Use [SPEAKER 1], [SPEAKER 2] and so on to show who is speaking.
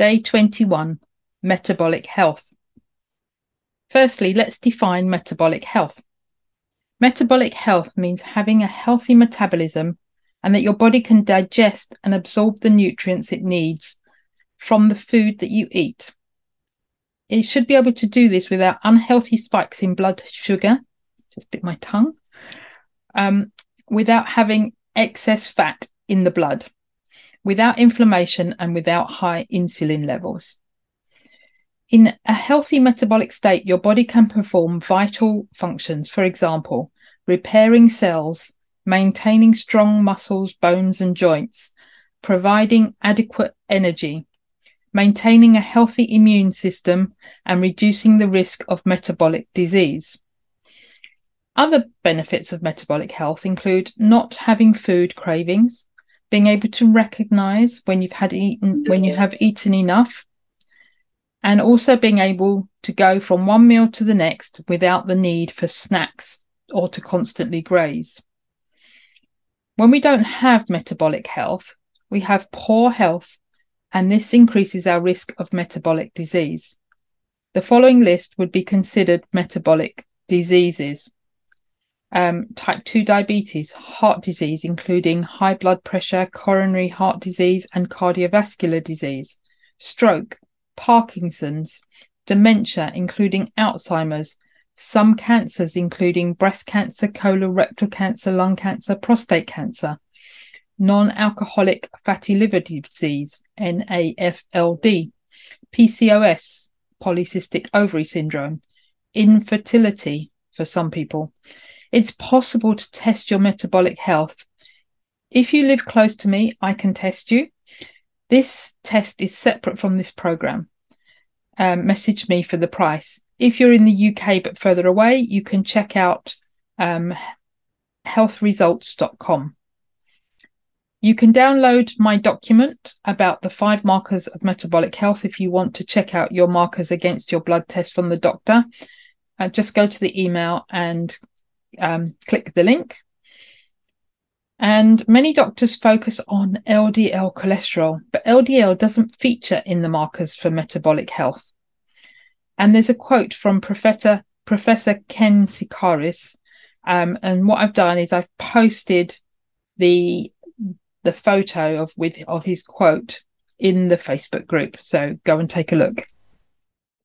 [SPEAKER 1] Day 21 Metabolic Health. Firstly, let's define metabolic health. Metabolic health means having a healthy metabolism and that your body can digest and absorb the nutrients it needs from the food that you eat. It should be able to do this without unhealthy spikes in blood sugar, just bit my tongue, um, without having excess fat in the blood, without inflammation, and without high insulin levels. In a healthy metabolic state, your body can perform vital functions, for example, repairing cells, maintaining strong muscles, bones, and joints, providing adequate energy, maintaining a healthy immune system, and reducing the risk of metabolic disease. Other benefits of metabolic health include not having food cravings, being able to recognize when you've had eaten when you have eaten enough, and also being able to go from one meal to the next without the need for snacks or to constantly graze. When we don't have metabolic health, we have poor health, and this increases our risk of metabolic disease. The following list would be considered metabolic diseases. Um, type 2 diabetes, heart disease, including high blood pressure, coronary heart disease, and cardiovascular disease, stroke, Parkinson's, dementia, including Alzheimer's, some cancers, including breast cancer, colorectal cancer, lung cancer, prostate cancer, non alcoholic fatty liver disease, NAFLD, PCOS, polycystic ovary syndrome, infertility for some people. It's possible to test your metabolic health. If you live close to me, I can test you. This test is separate from this program. Um, message me for the price. If you're in the UK but further away, you can check out um, healthresults.com. You can download my document about the five markers of metabolic health if you want to check out your markers against your blood test from the doctor. Uh, just go to the email and um, click the link. And many doctors focus on LDL cholesterol, but LDL doesn't feature in the markers for metabolic health. And there's a quote from Professor Professor Ken Sikaris. Um, and what I've done is I've posted the the photo of with of his quote in the Facebook group. So go and take a look.